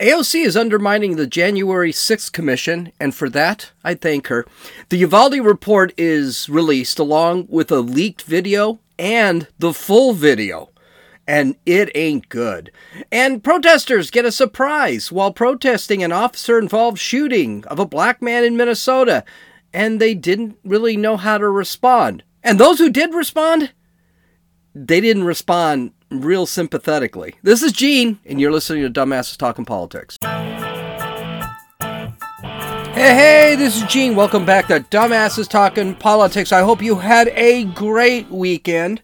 AOC is undermining the January 6th Commission, and for that, I thank her. The Uvalde report is released along with a leaked video and the full video, and it ain't good. And protesters get a surprise while protesting an officer involved shooting of a black man in Minnesota, and they didn't really know how to respond. And those who did respond, they didn't respond real sympathetically. This is Gene, and you're listening to Dumbasses Talking Politics. Hey, hey, this is Gene. Welcome back to Dumbasses Talking Politics. I hope you had a great weekend.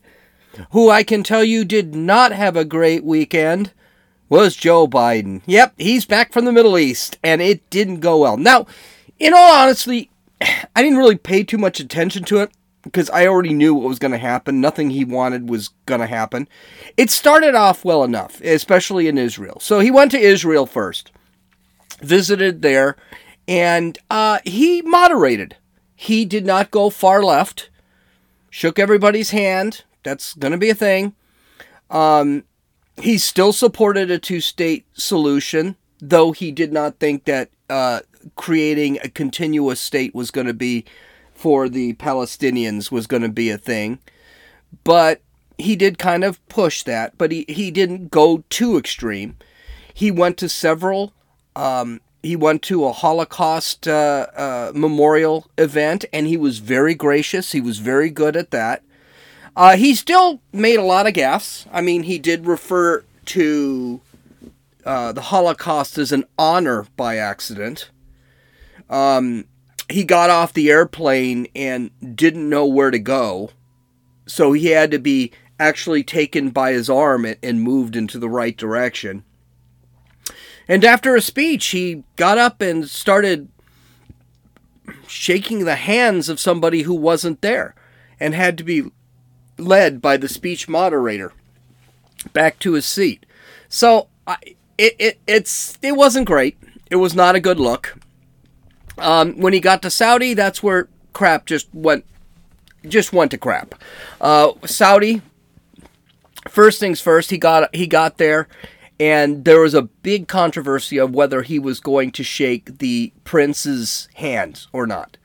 Who I can tell you did not have a great weekend was Joe Biden. Yep, he's back from the Middle East, and it didn't go well. Now, in all honesty, I didn't really pay too much attention to it because I already knew what was going to happen. Nothing he wanted was going to happen. It started off well enough, especially in Israel. So he went to Israel first, visited there, and uh, he moderated. He did not go far left, shook everybody's hand. That's going to be a thing. Um, he still supported a two state solution, though he did not think that uh, creating a continuous state was going to be for the Palestinians was going to be a thing. But he did kind of push that, but he, he didn't go too extreme. He went to several, um, he went to a Holocaust uh, uh, memorial event, and he was very gracious. He was very good at that. Uh, he still made a lot of gaffes. I mean, he did refer to uh, the Holocaust as an honor by accident. Um, he got off the airplane and didn't know where to go. So he had to be actually taken by his arm and moved into the right direction. And after a speech, he got up and started shaking the hands of somebody who wasn't there and had to be led by the speech moderator back to his seat. So I, it, it it's it wasn't great. It was not a good look. Um, when he got to Saudi, that's where crap just went, just went to crap. Uh, Saudi. First things first, he got he got there, and there was a big controversy of whether he was going to shake the prince's hand or not.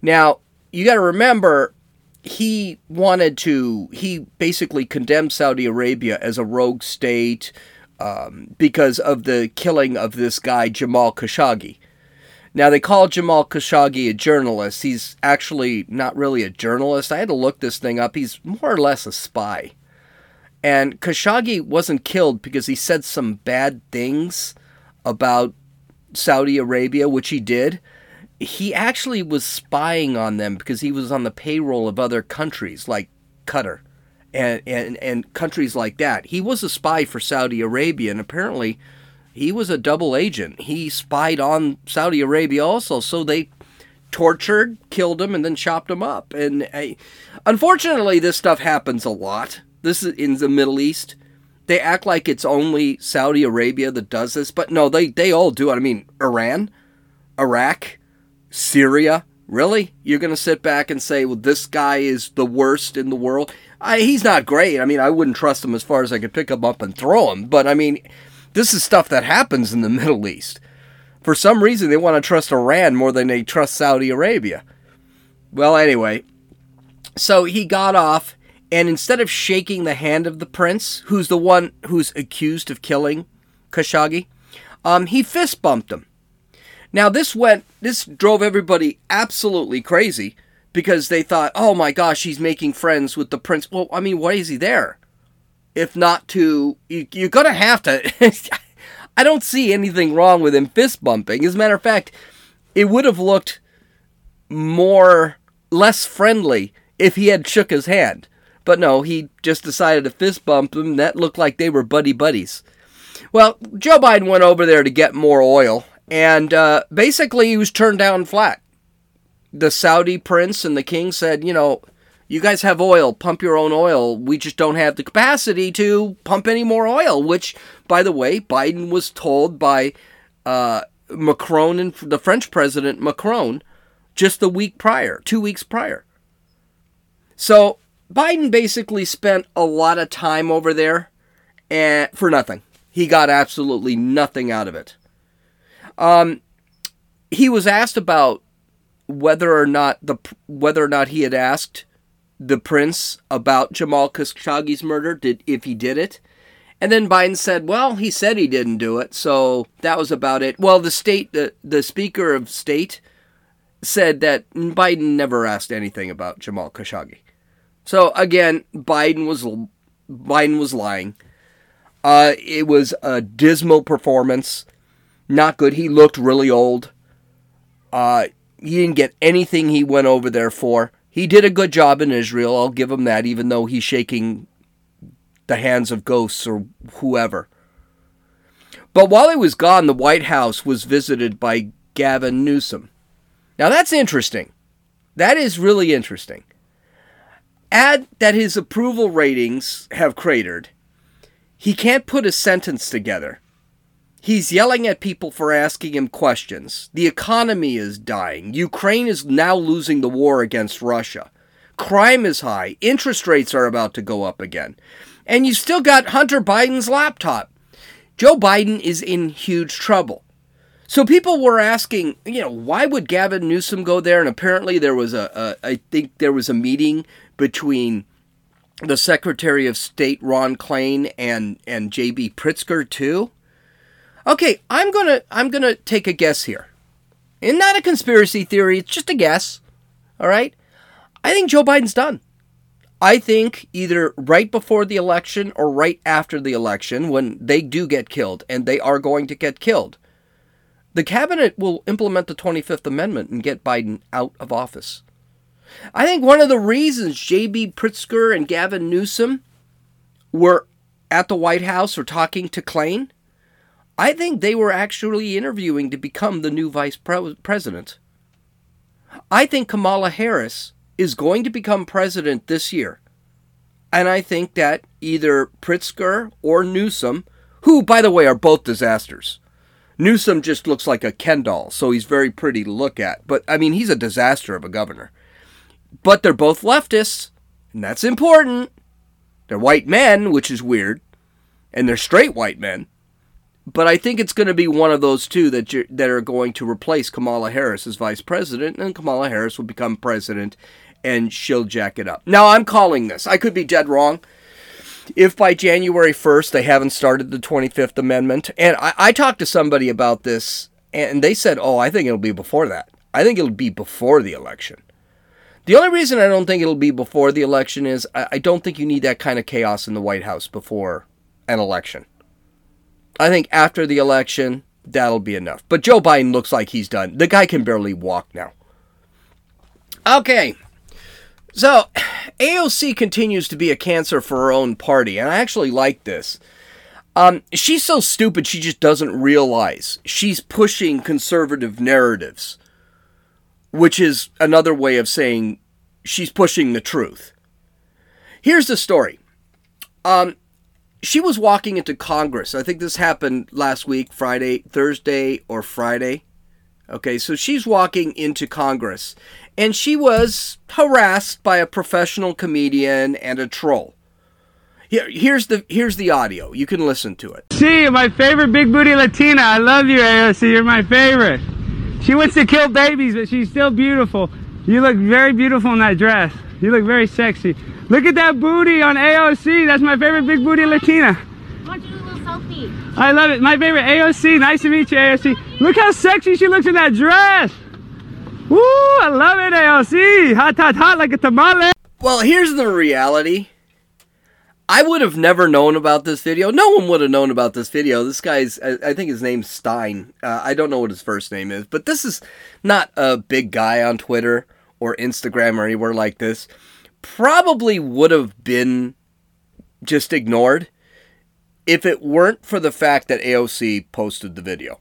Now you got to remember, he wanted to. He basically condemned Saudi Arabia as a rogue state um, because of the killing of this guy Jamal Khashoggi. Now, they call Jamal Khashoggi a journalist. He's actually not really a journalist. I had to look this thing up. He's more or less a spy. And Khashoggi wasn't killed because he said some bad things about Saudi Arabia, which he did. He actually was spying on them because he was on the payroll of other countries like Qatar and, and, and countries like that. He was a spy for Saudi Arabia, and apparently he was a double agent. He spied on Saudi Arabia also, so they tortured, killed him, and then chopped him up. And unfortunately, this stuff happens a lot. This is in the Middle East. They act like it's only Saudi Arabia that does this, but no, they, they all do it. I mean, Iran, Iraq, Syria. Really? You're going to sit back and say, well, this guy is the worst in the world? I, he's not great. I mean, I wouldn't trust him as far as I could pick him up and throw him, but I mean, this is stuff that happens in the Middle East. For some reason, they want to trust Iran more than they trust Saudi Arabia. Well, anyway, so he got off, and instead of shaking the hand of the prince, who's the one who's accused of killing Khashoggi, um, he fist bumped him. Now this went, this drove everybody absolutely crazy because they thought, oh my gosh, he's making friends with the prince. Well, I mean, why is he there? If not to you, you're gonna have to I don't see anything wrong with him fist bumping. As a matter of fact, it would have looked more less friendly if he had shook his hand. But no, he just decided to fist bump him. That looked like they were buddy buddies. Well, Joe Biden went over there to get more oil, and uh, basically he was turned down flat. The Saudi prince and the king said, you know, you guys have oil, pump your own oil. We just don't have the capacity to pump any more oil, which, by the way, Biden was told by uh, Macron and the French president Macron just the week prior, two weeks prior. So Biden basically spent a lot of time over there and for nothing. He got absolutely nothing out of it. Um, he was asked about whether or not the whether or not he had asked the prince about Jamal Khashoggi's murder, did if he did it. And then Biden said, "Well, he said he didn't do it, so that was about it." Well, the state the, the speaker of state said that Biden never asked anything about Jamal Khashoggi. So again, Biden was Biden was lying. Uh, it was a dismal performance, not good. He looked really old. Uh, he didn't get anything he went over there for. He did a good job in Israel. I'll give him that, even though he's shaking the hands of ghosts or whoever. But while he was gone, the White House was visited by Gavin Newsom. Now that's interesting. That is really interesting. Add that his approval ratings have cratered. He can't put a sentence together. He's yelling at people for asking him questions. The economy is dying. Ukraine is now losing the war against Russia. Crime is high. Interest rates are about to go up again. And you still got Hunter Biden's laptop. Joe Biden is in huge trouble. So people were asking, you know, why would Gavin Newsom go there? And apparently there was a, a I think there was a meeting between the Secretary of State Ron Klain and and J.B. Pritzker too. Okay, I'm gonna I'm gonna take a guess here, and not a conspiracy theory. It's just a guess. All right, I think Joe Biden's done. I think either right before the election or right after the election, when they do get killed, and they are going to get killed, the cabinet will implement the 25th Amendment and get Biden out of office. I think one of the reasons J.B. Pritzker and Gavin Newsom were at the White House or talking to Klain, I think they were actually interviewing to become the new vice pre- president. I think Kamala Harris is going to become president this year. And I think that either Pritzker or Newsom, who, by the way, are both disasters. Newsom just looks like a Ken doll, so he's very pretty to look at. But, I mean, he's a disaster of a governor. But they're both leftists, and that's important. They're white men, which is weird, and they're straight white men. But I think it's going to be one of those two that that are going to replace Kamala Harris as vice president, and Kamala Harris will become president, and she'll jack it up. Now I'm calling this. I could be dead wrong. If by January 1st they haven't started the 25th Amendment, and I, I talked to somebody about this, and they said, "Oh, I think it'll be before that. I think it'll be before the election." The only reason I don't think it'll be before the election is I, I don't think you need that kind of chaos in the White House before an election. I think after the election, that'll be enough. But Joe Biden looks like he's done. The guy can barely walk now. Okay. So, AOC continues to be a cancer for her own party, and I actually like this. Um, she's so stupid she just doesn't realize she's pushing conservative narratives, which is another way of saying she's pushing the truth. Here's the story. Um, she was walking into Congress. I think this happened last week, Friday, Thursday, or Friday. Okay, so she's walking into Congress and she was harassed by a professional comedian and a troll. Here, here's the here's the audio. You can listen to it. See, my favorite big booty Latina. I love you, AOC. You're my favorite. She wants to kill babies, but she's still beautiful. You look very beautiful in that dress. You look very sexy. Look at that booty on AOC. That's my favorite big booty Latina. Why don't you do a little selfie? I love it. My favorite AOC. Nice to meet you, AOC. Look how sexy she looks in that dress. Woo, I love it, AOC. Hot, hot, hot like a tamale. Well, here's the reality. I would have never known about this video. No one would have known about this video. This guy's, I think his name's Stein. Uh, I don't know what his first name is, but this is not a big guy on Twitter or Instagram or anywhere like this probably would have been just ignored if it weren't for the fact that AOC posted the video.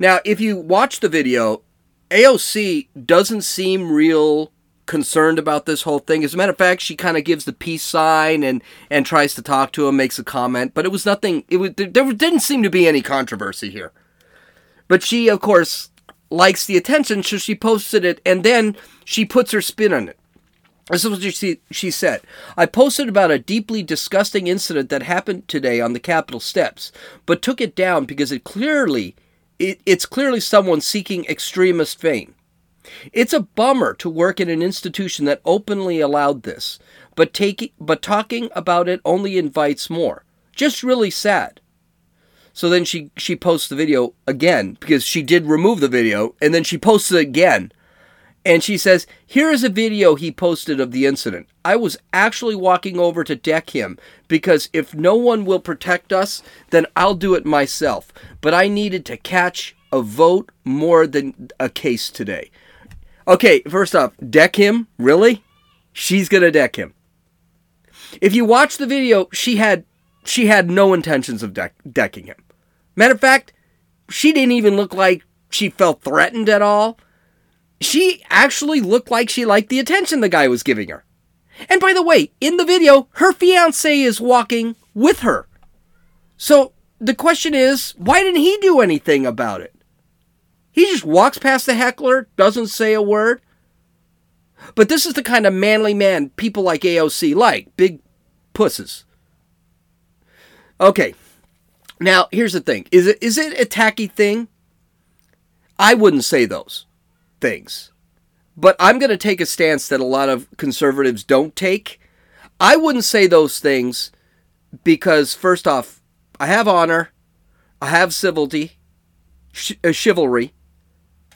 Now, if you watch the video, AOC doesn't seem real concerned about this whole thing. As a matter of fact, she kind of gives the peace sign and and tries to talk to him, makes a comment, but it was nothing. It was there didn't seem to be any controversy here. But she, of course, likes the attention, so she posted it, and then she puts her spin on it. This is what she, she said. I posted about a deeply disgusting incident that happened today on the Capitol steps, but took it down because it clearly it, it's clearly someone seeking extremist fame. It's a bummer to work in an institution that openly allowed this, but taking but talking about it only invites more. Just really sad. So then she she posts the video again because she did remove the video and then she posts it again and she says, Here is a video he posted of the incident. I was actually walking over to deck him because if no one will protect us, then I'll do it myself. But I needed to catch a vote more than a case today. Okay, first off, deck him? Really? She's going to deck him. If you watch the video, she had she had no intentions of deck, decking him. Matter of fact, she didn't even look like she felt threatened at all she actually looked like she liked the attention the guy was giving her. And by the way, in the video, her fiance is walking with her. So the question is, why didn't he do anything about it? He just walks past the heckler, doesn't say a word. But this is the kind of manly man people like AOC like big pusses. Okay. Now, here's the thing. Is it is it a tacky thing? I wouldn't say those things. But I'm going to take a stance that a lot of conservatives don't take. I wouldn't say those things because, first off, I have honor, I have civility, sh- uh, chivalry,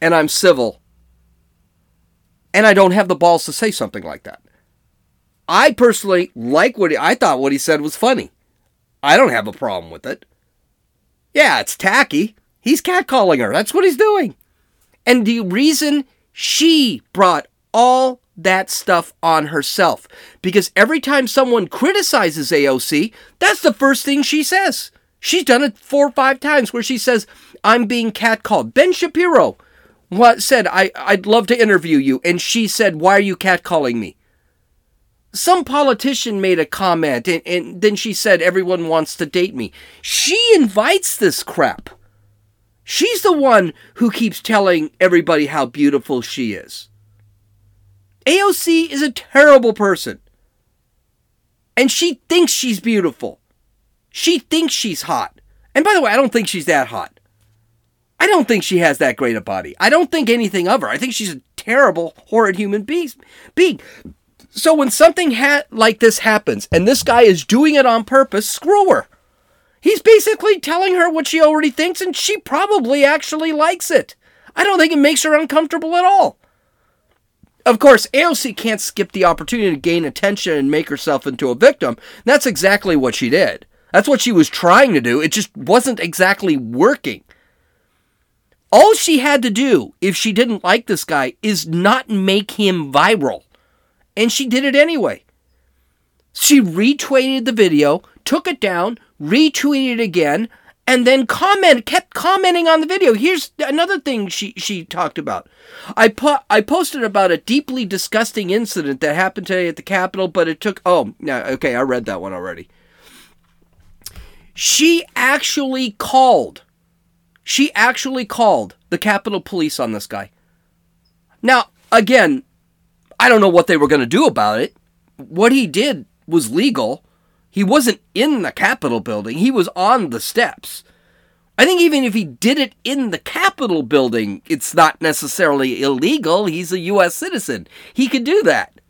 and I'm civil. And I don't have the balls to say something like that. I personally like what he, I thought what he said was funny. I don't have a problem with it. Yeah, it's tacky. He's catcalling her. That's what he's doing. And the reason she brought all that stuff on herself because every time someone criticizes AOC, that's the first thing she says. She's done it four or five times where she says, I'm being catcalled. Ben Shapiro what said, I, I'd love to interview you. And she said, Why are you catcalling me? Some politician made a comment and, and then she said, Everyone wants to date me. She invites this crap. She's the one who keeps telling everybody how beautiful she is. AOC is a terrible person. And she thinks she's beautiful. She thinks she's hot. And by the way, I don't think she's that hot. I don't think she has that great a body. I don't think anything of her. I think she's a terrible, horrid human being. So when something ha- like this happens and this guy is doing it on purpose, screw her. He's basically telling her what she already thinks, and she probably actually likes it. I don't think it makes her uncomfortable at all. Of course, AOC can't skip the opportunity to gain attention and make herself into a victim. That's exactly what she did. That's what she was trying to do. It just wasn't exactly working. All she had to do, if she didn't like this guy, is not make him viral. And she did it anyway. She retweeted the video, took it down, retweeted it again, and then comment kept commenting on the video. Here's another thing she she talked about. I put I posted about a deeply disgusting incident that happened today at the Capitol, but it took oh no okay I read that one already. She actually called. She actually called the Capitol Police on this guy. Now again, I don't know what they were going to do about it. What he did was legal. He wasn't in the Capitol building, he was on the steps. I think even if he did it in the Capitol building, it's not necessarily illegal. He's a U.S. citizen. He could do that.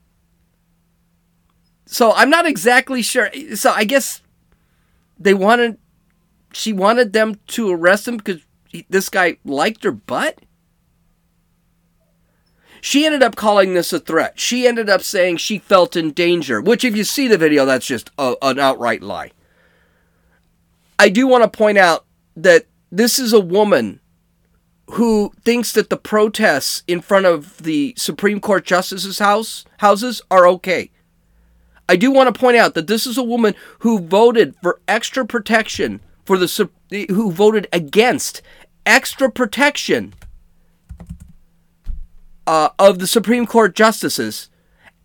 So I'm not exactly sure. So I guess they wanted, she wanted them to arrest him because he, this guy liked her butt? She ended up calling this a threat. She ended up saying she felt in danger, which, if you see the video, that's just a, an outright lie. I do want to point out that this is a woman who thinks that the protests in front of the Supreme Court justices' house houses are okay. I do want to point out that this is a woman who voted for extra protection for the who voted against extra protection uh, of the Supreme Court justices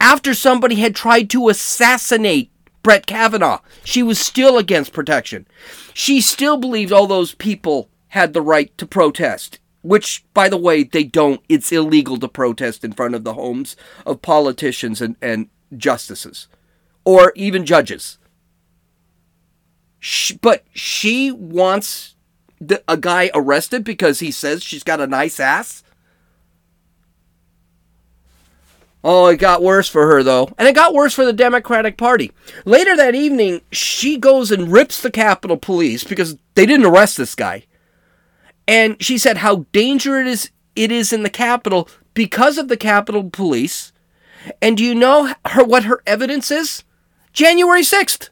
after somebody had tried to assassinate Brett Kavanaugh. She was still against protection. She still believed all those people had the right to protest which, by the way, they don't. It's illegal to protest in front of the homes of politicians and, and justices or even judges. She, but she wants the, a guy arrested because he says she's got a nice ass. Oh, it got worse for her, though. And it got worse for the Democratic Party. Later that evening, she goes and rips the Capitol Police because they didn't arrest this guy. And she said how dangerous it is, it is in the Capitol because of the Capitol Police. And do you know her what her evidence is? January 6th.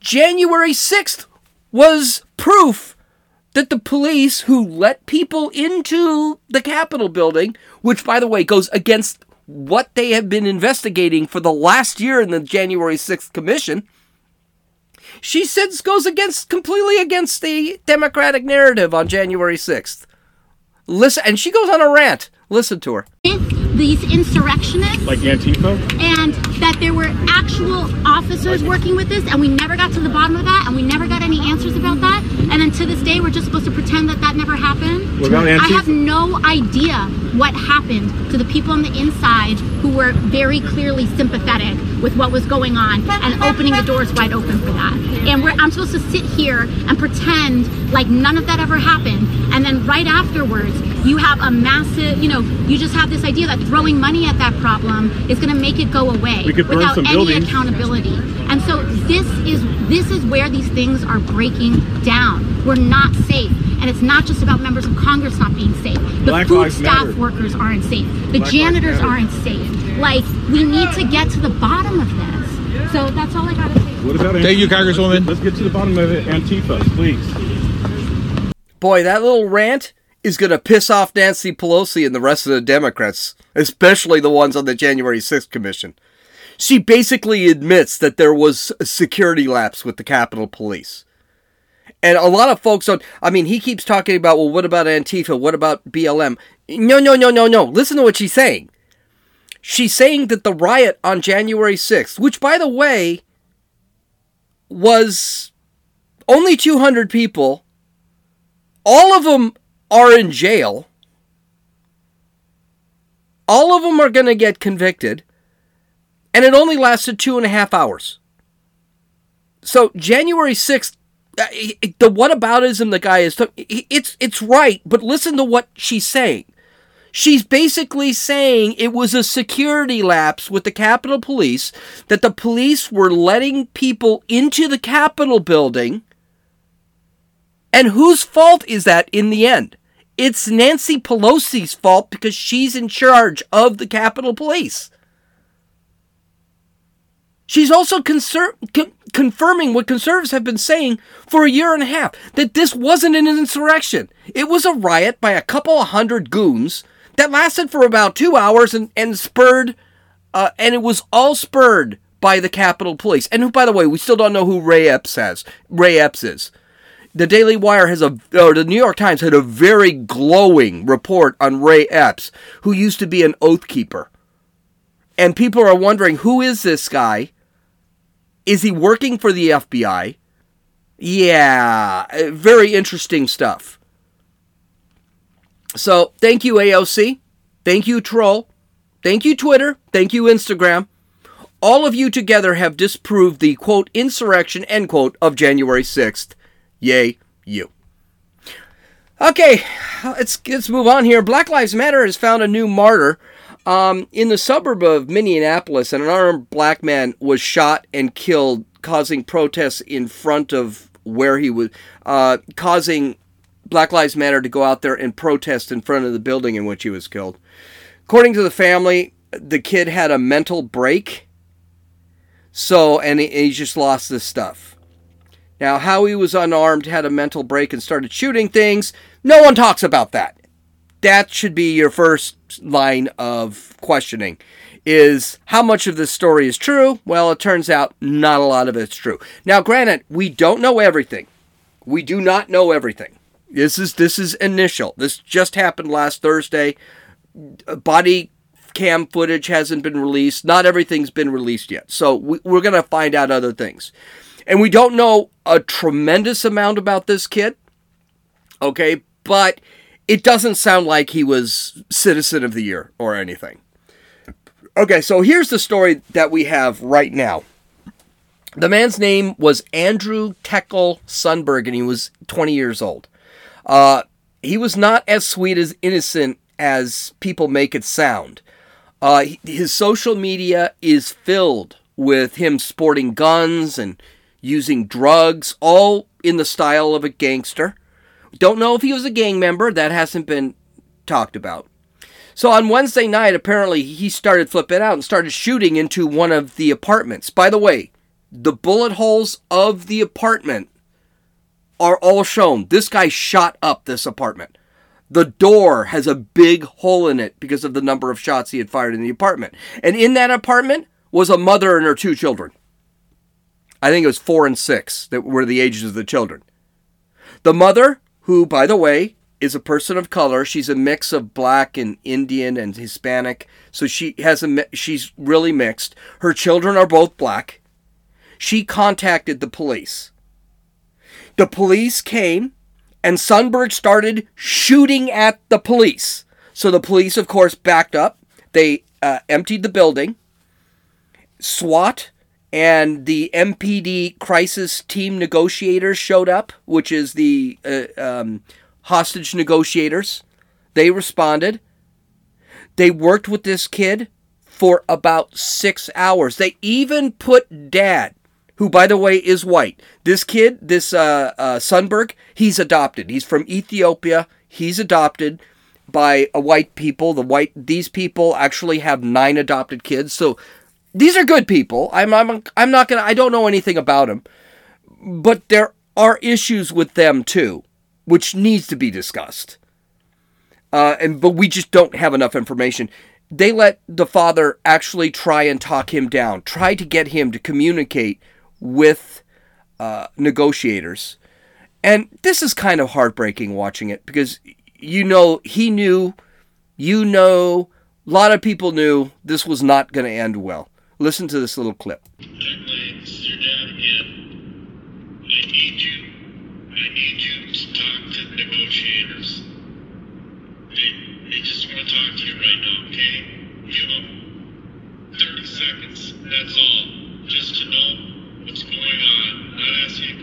January 6th was proof that the police who let people into the Capitol building, which by the way goes against what they have been investigating for the last year in the January 6th commission, she says goes against completely against the Democratic narrative on January 6th. Listen, and she goes on a rant. Listen to her these insurrectionists. Like Antifa? And that there were actual officers working with this, and we never got to the bottom of that, and we never got any answers about that. And then to this day, we're just supposed to pretend that that never happened. What about I have no idea what happened to the people on the inside who were very clearly sympathetic with what was going on and opening the doors wide open for that. And I'm supposed to sit here and pretend like none of that ever happened. And then right afterwards, you have a massive, you know, you just have this idea that throwing money at that problem is going to make it go away without any buildings. accountability. And so this is this is where these things are breaking down. We're not safe. And it's not just about members of Congress not being safe. The Black food staff matter. workers aren't safe. The Black janitors aren't safe. Like we need to get to the bottom of this. So that's all I got to say. What about Thank you, Congresswoman. Let's get to the bottom of it. Antifa, please. Boy, that little rant is going to piss off Nancy Pelosi and the rest of the Democrats, especially the ones on the January 6th commission. She basically admits that there was a security lapse with the Capitol Police. And a lot of folks don't, I mean, he keeps talking about, well, what about Antifa? What about BLM? No, no, no, no, no. Listen to what she's saying. She's saying that the riot on January 6th, which, by the way, was only 200 people, all of them are in jail. All of them are going to get convicted. And it only lasted two and a half hours. So January 6th, uh, the whataboutism the guy is, it's, it's right, but listen to what she's saying. She's basically saying it was a security lapse with the Capitol Police, that the police were letting people into the Capitol building. And whose fault is that in the end? It's Nancy Pelosi's fault because she's in charge of the Capitol Police. She's also conser- con- confirming what conservatives have been saying for a year and a half that this wasn't an insurrection. It was a riot by a couple of hundred goons that lasted for about two hours and, and spurred, uh, and it was all spurred by the Capitol Police. And who, by the way, we still don't know who Ray Epps has. Ray Epps is the Daily Wire has a, or the New York Times had a very glowing report on Ray Epps, who used to be an oath keeper. And people are wondering who is this guy? Is he working for the FBI? Yeah, uh, very interesting stuff. So, thank you, AOC. Thank you, Troll. Thank you, Twitter. Thank you, Instagram. All of you together have disproved the quote insurrection end quote of January 6th. Yay, you. Okay, let's let's move on here. Black Lives Matter has found a new martyr. Um, in the suburb of Minneapolis, an unarmed black man was shot and killed, causing protests in front of where he was, uh, causing Black Lives Matter to go out there and protest in front of the building in which he was killed. According to the family, the kid had a mental break. So, and he, he just lost this stuff. Now, how he was unarmed, had a mental break, and started shooting things, no one talks about that. That should be your first line of questioning. Is how much of this story is true? Well, it turns out not a lot of it's true. Now, granted, we don't know everything. We do not know everything. This is this is initial. This just happened last Thursday. Body cam footage hasn't been released. Not everything's been released yet. So we, are going to find out other things. And we don't know a tremendous amount about this kid. Okay, but it doesn't sound like he was citizen of the year or anything. Okay, so here's the story that we have right now. The man's name was Andrew Tekle Sundberg, and he was 20 years old. Uh, he was not as sweet as innocent as people make it sound. Uh, his social media is filled with him sporting guns and using drugs, all in the style of a gangster. Don't know if he was a gang member, that hasn't been talked about. So on Wednesday night, apparently he started flipping out and started shooting into one of the apartments. By the way, the bullet holes of the apartment are all shown. This guy shot up this apartment. The door has a big hole in it because of the number of shots he had fired in the apartment. And in that apartment was a mother and her two children. I think it was four and six that were the ages of the children. The mother, who, by the way, is a person of color. She's a mix of black and Indian and Hispanic. So she has a she's really mixed. Her children are both black. She contacted the police. The police came and Sundberg started shooting at the police. So the police of course backed up. They uh, emptied the building. SWAT and the MPD crisis team negotiators showed up, which is the uh, um, hostage negotiators. They responded. They worked with this kid for about six hours. They even put dad, who, by the way, is white. This kid, this uh, uh, Sundberg, he's adopted. He's from Ethiopia. He's adopted by a white people. The white these people actually have nine adopted kids. So these are good people. I'm I'm I'm not gonna. I don't know anything about them, but there are issues with them too which needs to be discussed. Uh, and but we just don't have enough information. They let the father actually try and talk him down, try to get him to communicate with uh, negotiators. And this is kind of heartbreaking watching it because you know he knew, you know, a lot of people knew this was not going to end well. Listen to this little clip. Again. I need you. I need you to talk to the negotiators. They, just want to talk to you right now, okay? Give them 30 seconds. That's all. Just to know what's going on. Not asking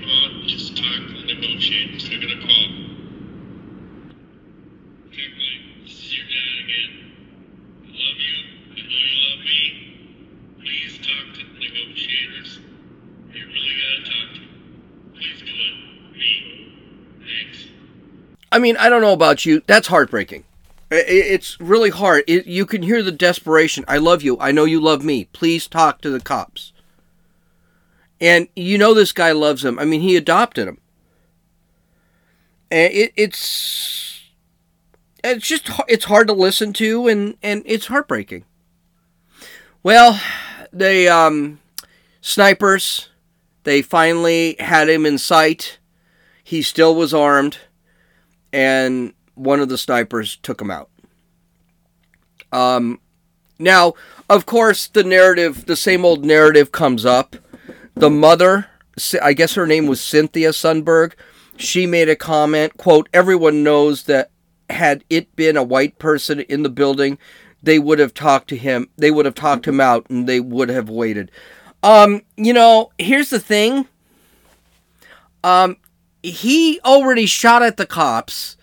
just talk to the negotiators. They're going to call. Okay, Blake, this is your dad again. I love you. I know you love me. Please talk to the negotiators. You really got to talk to them. Please do it. Me. Thanks. I mean, I don't know about you. That's heartbreaking. It's really hard. It, you can hear the desperation. I love you. I know you love me. Please talk to the cops. And you know this guy loves him. I mean, he adopted him. It, it's it's just it's hard to listen to, and and it's heartbreaking. Well, they um, snipers. They finally had him in sight. He still was armed and one of the snipers took him out. Um, now, of course, the narrative, the same old narrative comes up. The mother, I guess her name was Cynthia Sundberg, she made a comment, quote, everyone knows that had it been a white person in the building, they would have talked to him, they would have talked him out and they would have waited. Um, you know, here's the thing. Um, he already shot at the cops.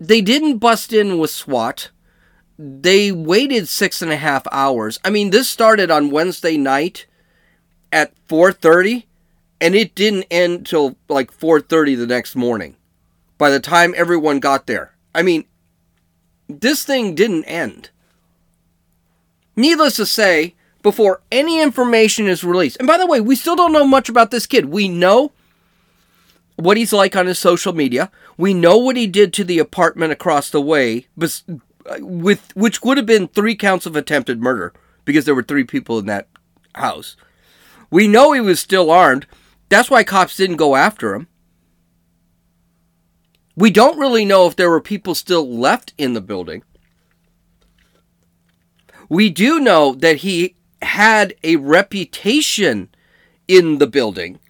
They didn't bust in with SWAT. They waited six and a half hours. I mean, this started on Wednesday night at 4:30, and it didn't end till like 4:30 the next morning. By the time everyone got there, I mean, this thing didn't end. Needless to say, before any information is released, and by the way, we still don't know much about this kid. We know what he's like on his social media. We know what he did to the apartment across the way, with which would have been three counts of attempted murder because there were three people in that house. We know he was still armed. That's why cops didn't go after him. We don't really know if there were people still left in the building. We do know that he had a reputation in the building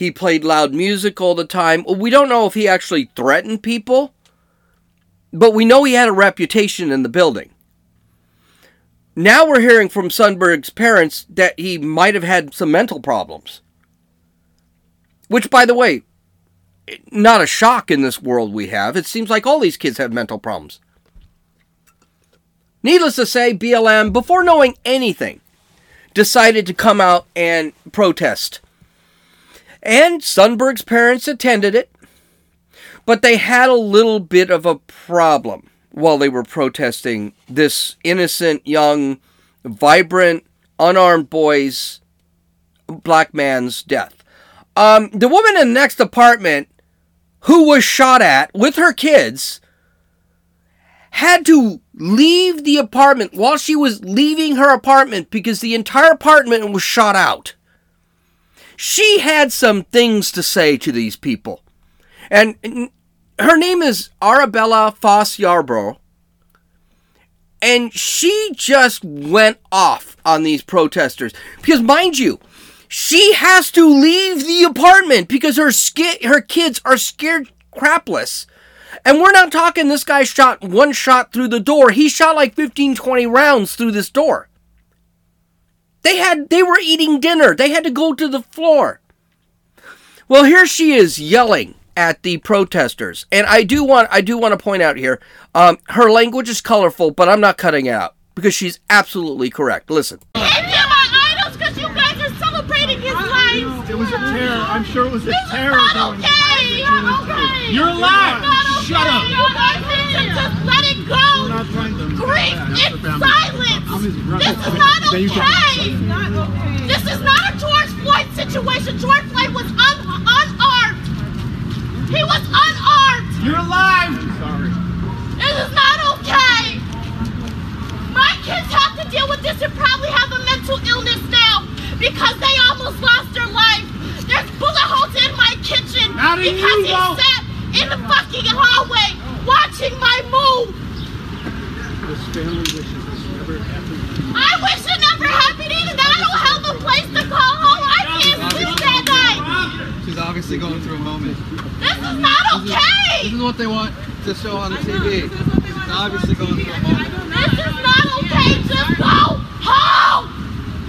he played loud music all the time. We don't know if he actually threatened people. but we know he had a reputation in the building. Now we're hearing from Sundberg's parents that he might have had some mental problems. Which, by the way, not a shock in this world we have. It seems like all these kids have mental problems. Needless to say, BLM, before knowing anything, decided to come out and protest. And Sundberg's parents attended it, but they had a little bit of a problem while they were protesting this innocent, young, vibrant, unarmed boy's black man's death. Um, the woman in the next apartment who was shot at with her kids had to leave the apartment while she was leaving her apartment because the entire apartment was shot out. She had some things to say to these people. And her name is Arabella Foss Yarbrough. And she just went off on these protesters. Because, mind you, she has to leave the apartment because her ski- her kids are scared crapless. And we're not talking this guy shot one shot through the door. He shot like 15, 20 rounds through this door. They had they were eating dinner. They had to go to the floor. Well, here she is yelling at the protesters. And I do want I do want to point out here, um, her language is colorful, but I'm not cutting it out because she's absolutely correct. Listen. And you're my idols because you guys are celebrating his life. It was a terror. I'm sure it was a This is terror. not going- okay. Not okay. You're lying. Not okay. Up. You guys need to just let it Grief Yeah, in that's the silence. I'm his brother. This is not you okay. This is not a George Floyd situation. George Floyd was un- unarmed. He was unarmed. You're alive. Sorry. This is not okay. My kids have to deal with this and probably have a mental illness now because they almost lost their life. There's bullet holes in my kitchen How do you because he know? sat in the fucking hallway watching my move. This family wishes this never happened. I wish it never happened either. I don't have a place to call home. I can't sleep that night. She's obviously going through a moment. This is not okay. This okay. is what they want to show on the TV. She's obviously going through a moment. This is not okay. Just go home.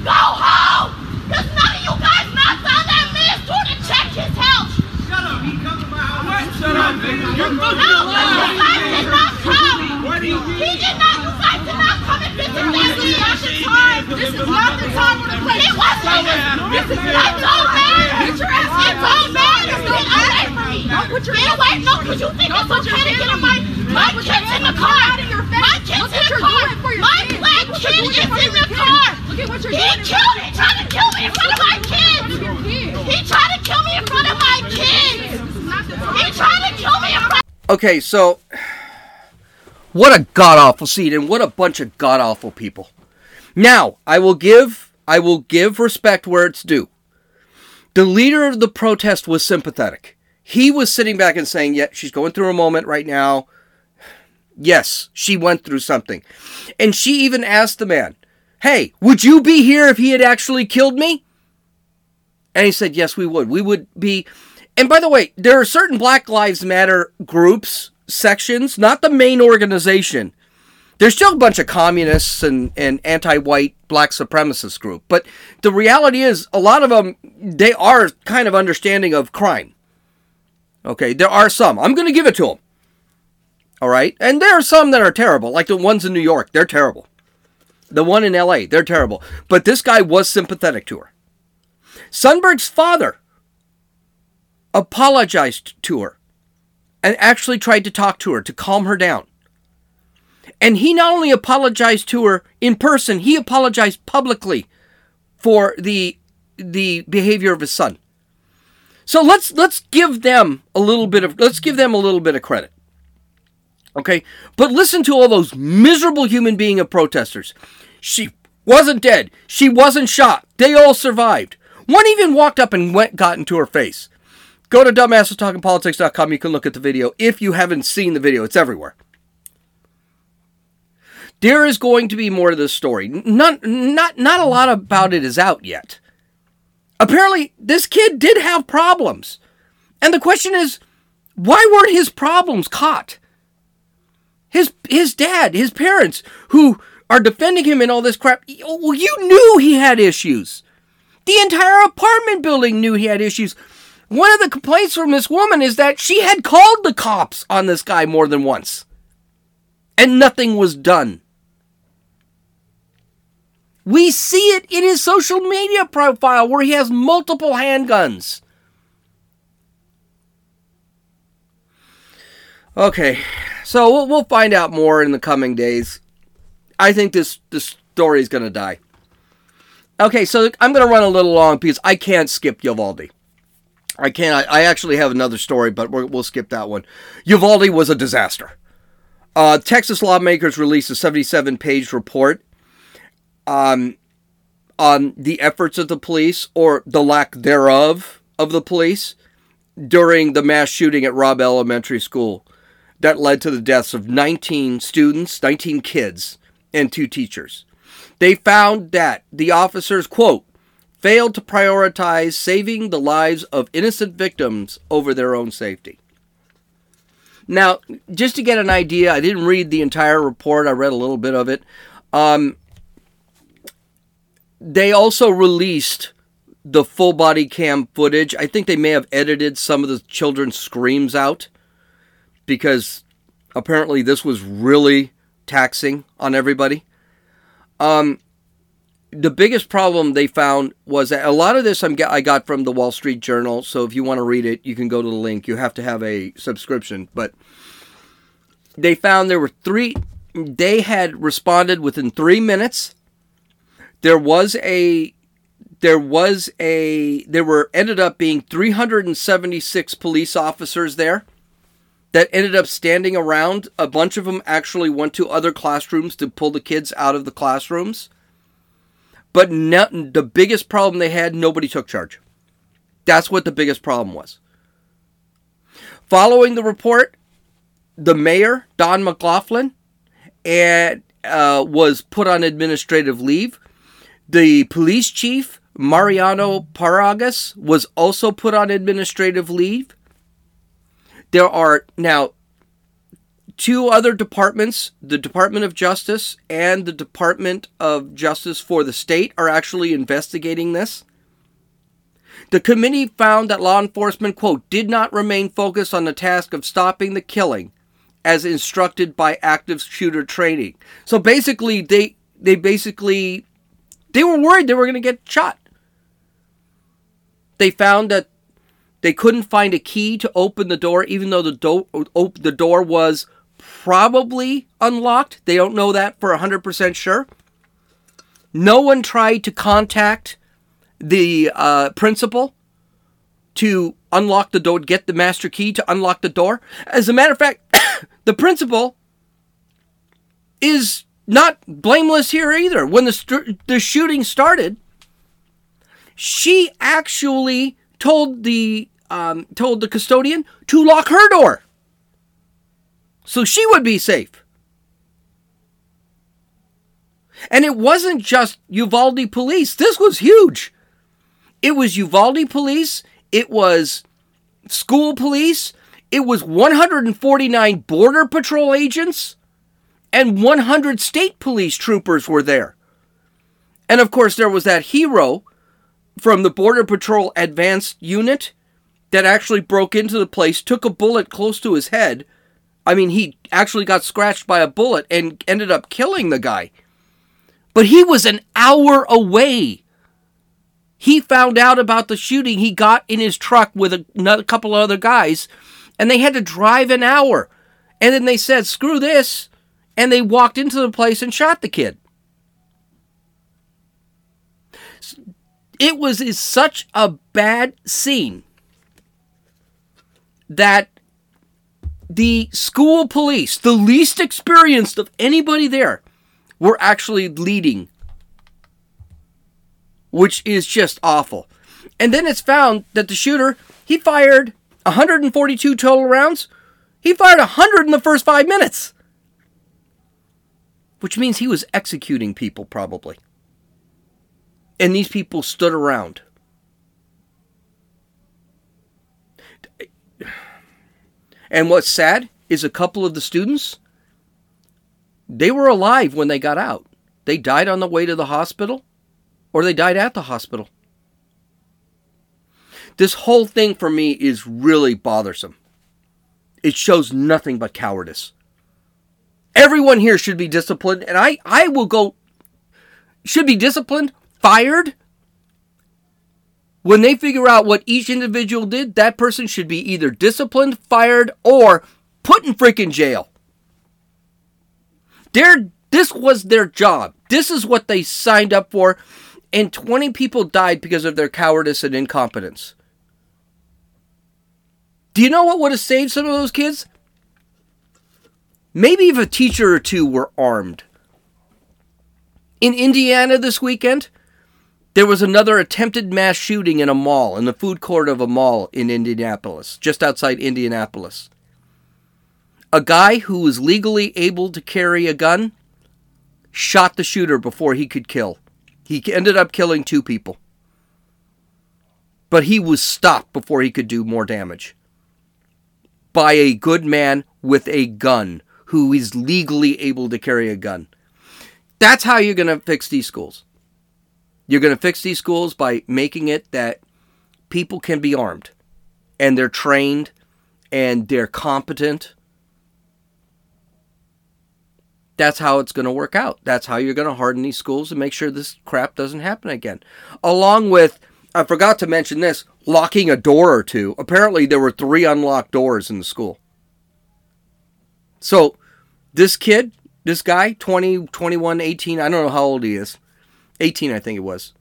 Go home. Because none of you guys knocked on that man's door to check his health. Shut up. He comes to my house. Shut up. You're No, you guys did not come. He did not. You guys did not come and visit me. This is not the time. This is not the time or the place. It wasn't. This is not don't matter. It don't matter. Get away from me. Get away. No, because you think it's okay to get in my my kid's in the car. My kid's in the car. My black kid is in the car. Look at what you're He killed. He tried to kill me in front of my kids. He tried to kill me in front of my kids. He tried to kill me in front. Okay, so what a god awful scene and what a bunch of god awful people. Now, I will give I will give respect where it's due. The leader of the protest was sympathetic. He was sitting back and saying, "Yeah, she's going through a moment right now. Yes, she went through something." And she even asked the man, "Hey, would you be here if he had actually killed me?" And he said, Yes, we would. We would be. And by the way, there are certain Black Lives Matter groups, sections, not the main organization. There's still a bunch of communists and, and anti white black supremacist group. But the reality is, a lot of them, they are kind of understanding of crime. Okay, there are some. I'm going to give it to them. All right? And there are some that are terrible, like the ones in New York. They're terrible. The one in LA, they're terrible. But this guy was sympathetic to her. Sundberg's father apologized to her and actually tried to talk to her to calm her down. And he not only apologized to her in person, he apologized publicly for the the behavior of his son. So let's let's give them a little bit of let's give them a little bit of credit. Okay? But listen to all those miserable human being of protesters. She wasn't dead. She wasn't shot. They all survived. One even walked up and went got into her face. Go to dumbassestalkingpolitics.com. You can look at the video if you haven't seen the video. It's everywhere. There is going to be more to this story. Not, not, not a lot about it is out yet. Apparently, this kid did have problems. And the question is, why weren't his problems caught? His his dad, his parents, who are defending him and all this crap. Well, you knew he had issues. The entire apartment building knew he had issues. One of the complaints from this woman is that she had called the cops on this guy more than once. And nothing was done. We see it in his social media profile where he has multiple handguns. Okay, so we'll, we'll find out more in the coming days. I think this this story is going to die. Okay, so I'm going to run a little long because I can't skip Uvalde. I can't. I actually have another story, but we will skip that one. Uvalde was a disaster. Uh, Texas lawmakers released a 77 page report um, on the efforts of the police or the lack thereof of the police during the mass shooting at Robb Elementary School that led to the deaths of 19 students, 19 kids, and two teachers. They found that the officers, quote, failed to prioritize saving the lives of innocent victims over their own safety. Now, just to get an idea, I didn't read the entire report, I read a little bit of it. Um, they also released the full body cam footage. I think they may have edited some of the children's screams out because apparently this was really taxing on everybody. Um, the biggest problem they found was that a lot of this I'm, I got from the Wall Street Journal. So if you want to read it, you can go to the link. You have to have a subscription. But they found there were three, they had responded within three minutes. There was a, there was a, there were ended up being 376 police officers there that ended up standing around. A bunch of them actually went to other classrooms to pull the kids out of the classrooms. But no, the biggest problem they had, nobody took charge. That's what the biggest problem was. Following the report, the mayor, Don McLaughlin, and, uh, was put on administrative leave. The police chief, Mariano Pargas, was also put on administrative leave. There are now two other departments, the Department of Justice and the Department of Justice for the state, are actually investigating this. The committee found that law enforcement, quote, did not remain focused on the task of stopping the killing as instructed by active shooter training. So basically, they they basically they were worried they were going to get shot. They found that they couldn't find a key to open the door, even though the, do- the door was probably unlocked. They don't know that for 100% sure. No one tried to contact the uh, principal to unlock the door, get the master key to unlock the door. As a matter of fact, the principal is not blameless here either. When the, st- the shooting started, she actually told the um, told the custodian to lock her door so she would be safe. And it wasn't just Uvalde police. This was huge. It was Uvalde police, it was school police, it was 149 border patrol agents, and 100 state police troopers were there. And of course, there was that hero from the Border Patrol Advanced Unit that actually broke into the place, took a bullet close to his head. I mean, he actually got scratched by a bullet and ended up killing the guy. But he was an hour away. He found out about the shooting. He got in his truck with a, another couple of other guys, and they had to drive an hour. And then they said, screw this. And they walked into the place and shot the kid. It was such a bad scene that the school police, the least experienced of anybody there, were actually leading, which is just awful. And then it's found that the shooter, he fired 142 total rounds. He fired 100 in the first five minutes, which means he was executing people probably. And these people stood around. And what's sad is a couple of the students they were alive when they got out. They died on the way to the hospital or they died at the hospital. This whole thing for me is really bothersome. It shows nothing but cowardice. Everyone here should be disciplined, and I, I will go, should be disciplined, fired. When they figure out what each individual did, that person should be either disciplined, fired, or put in freaking jail. This was their job. This is what they signed up for, and 20 people died because of their cowardice and incompetence. Do you know what would have saved some of those kids? Maybe if a teacher or two were armed. In Indiana this weekend, there was another attempted mass shooting in a mall, in the food court of a mall in Indianapolis, just outside Indianapolis. A guy who was legally able to carry a gun shot the shooter before he could kill. He ended up killing two people. But he was stopped before he could do more damage by a good man with a gun who is legally able to carry a gun. That's how you're going to fix these schools. You're going to fix these schools by making it that people can be armed and they're trained and they're competent. That's how it's going to work out. That's how you're going to harden these schools and make sure this crap doesn't happen again. Along with, I forgot to mention this, locking a door or two. Apparently, there were three unlocked doors in the school. So, this kid, this guy, 20, 21, 18, I don't know how old he is. 18, I think it was.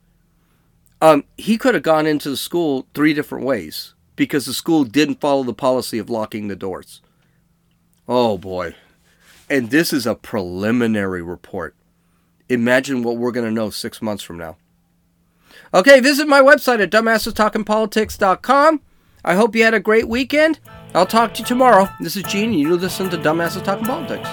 Um, he could have gone into the school three different ways because the school didn't follow the policy of locking the doors. Oh boy. And this is a preliminary report. Imagine what we're going to know six months from now. Okay, visit my website at dumbassestalkingpolitics.com. I hope you had a great weekend. I'll talk to you tomorrow. This is Gene, and you listen to Dumbasses Talking Politics.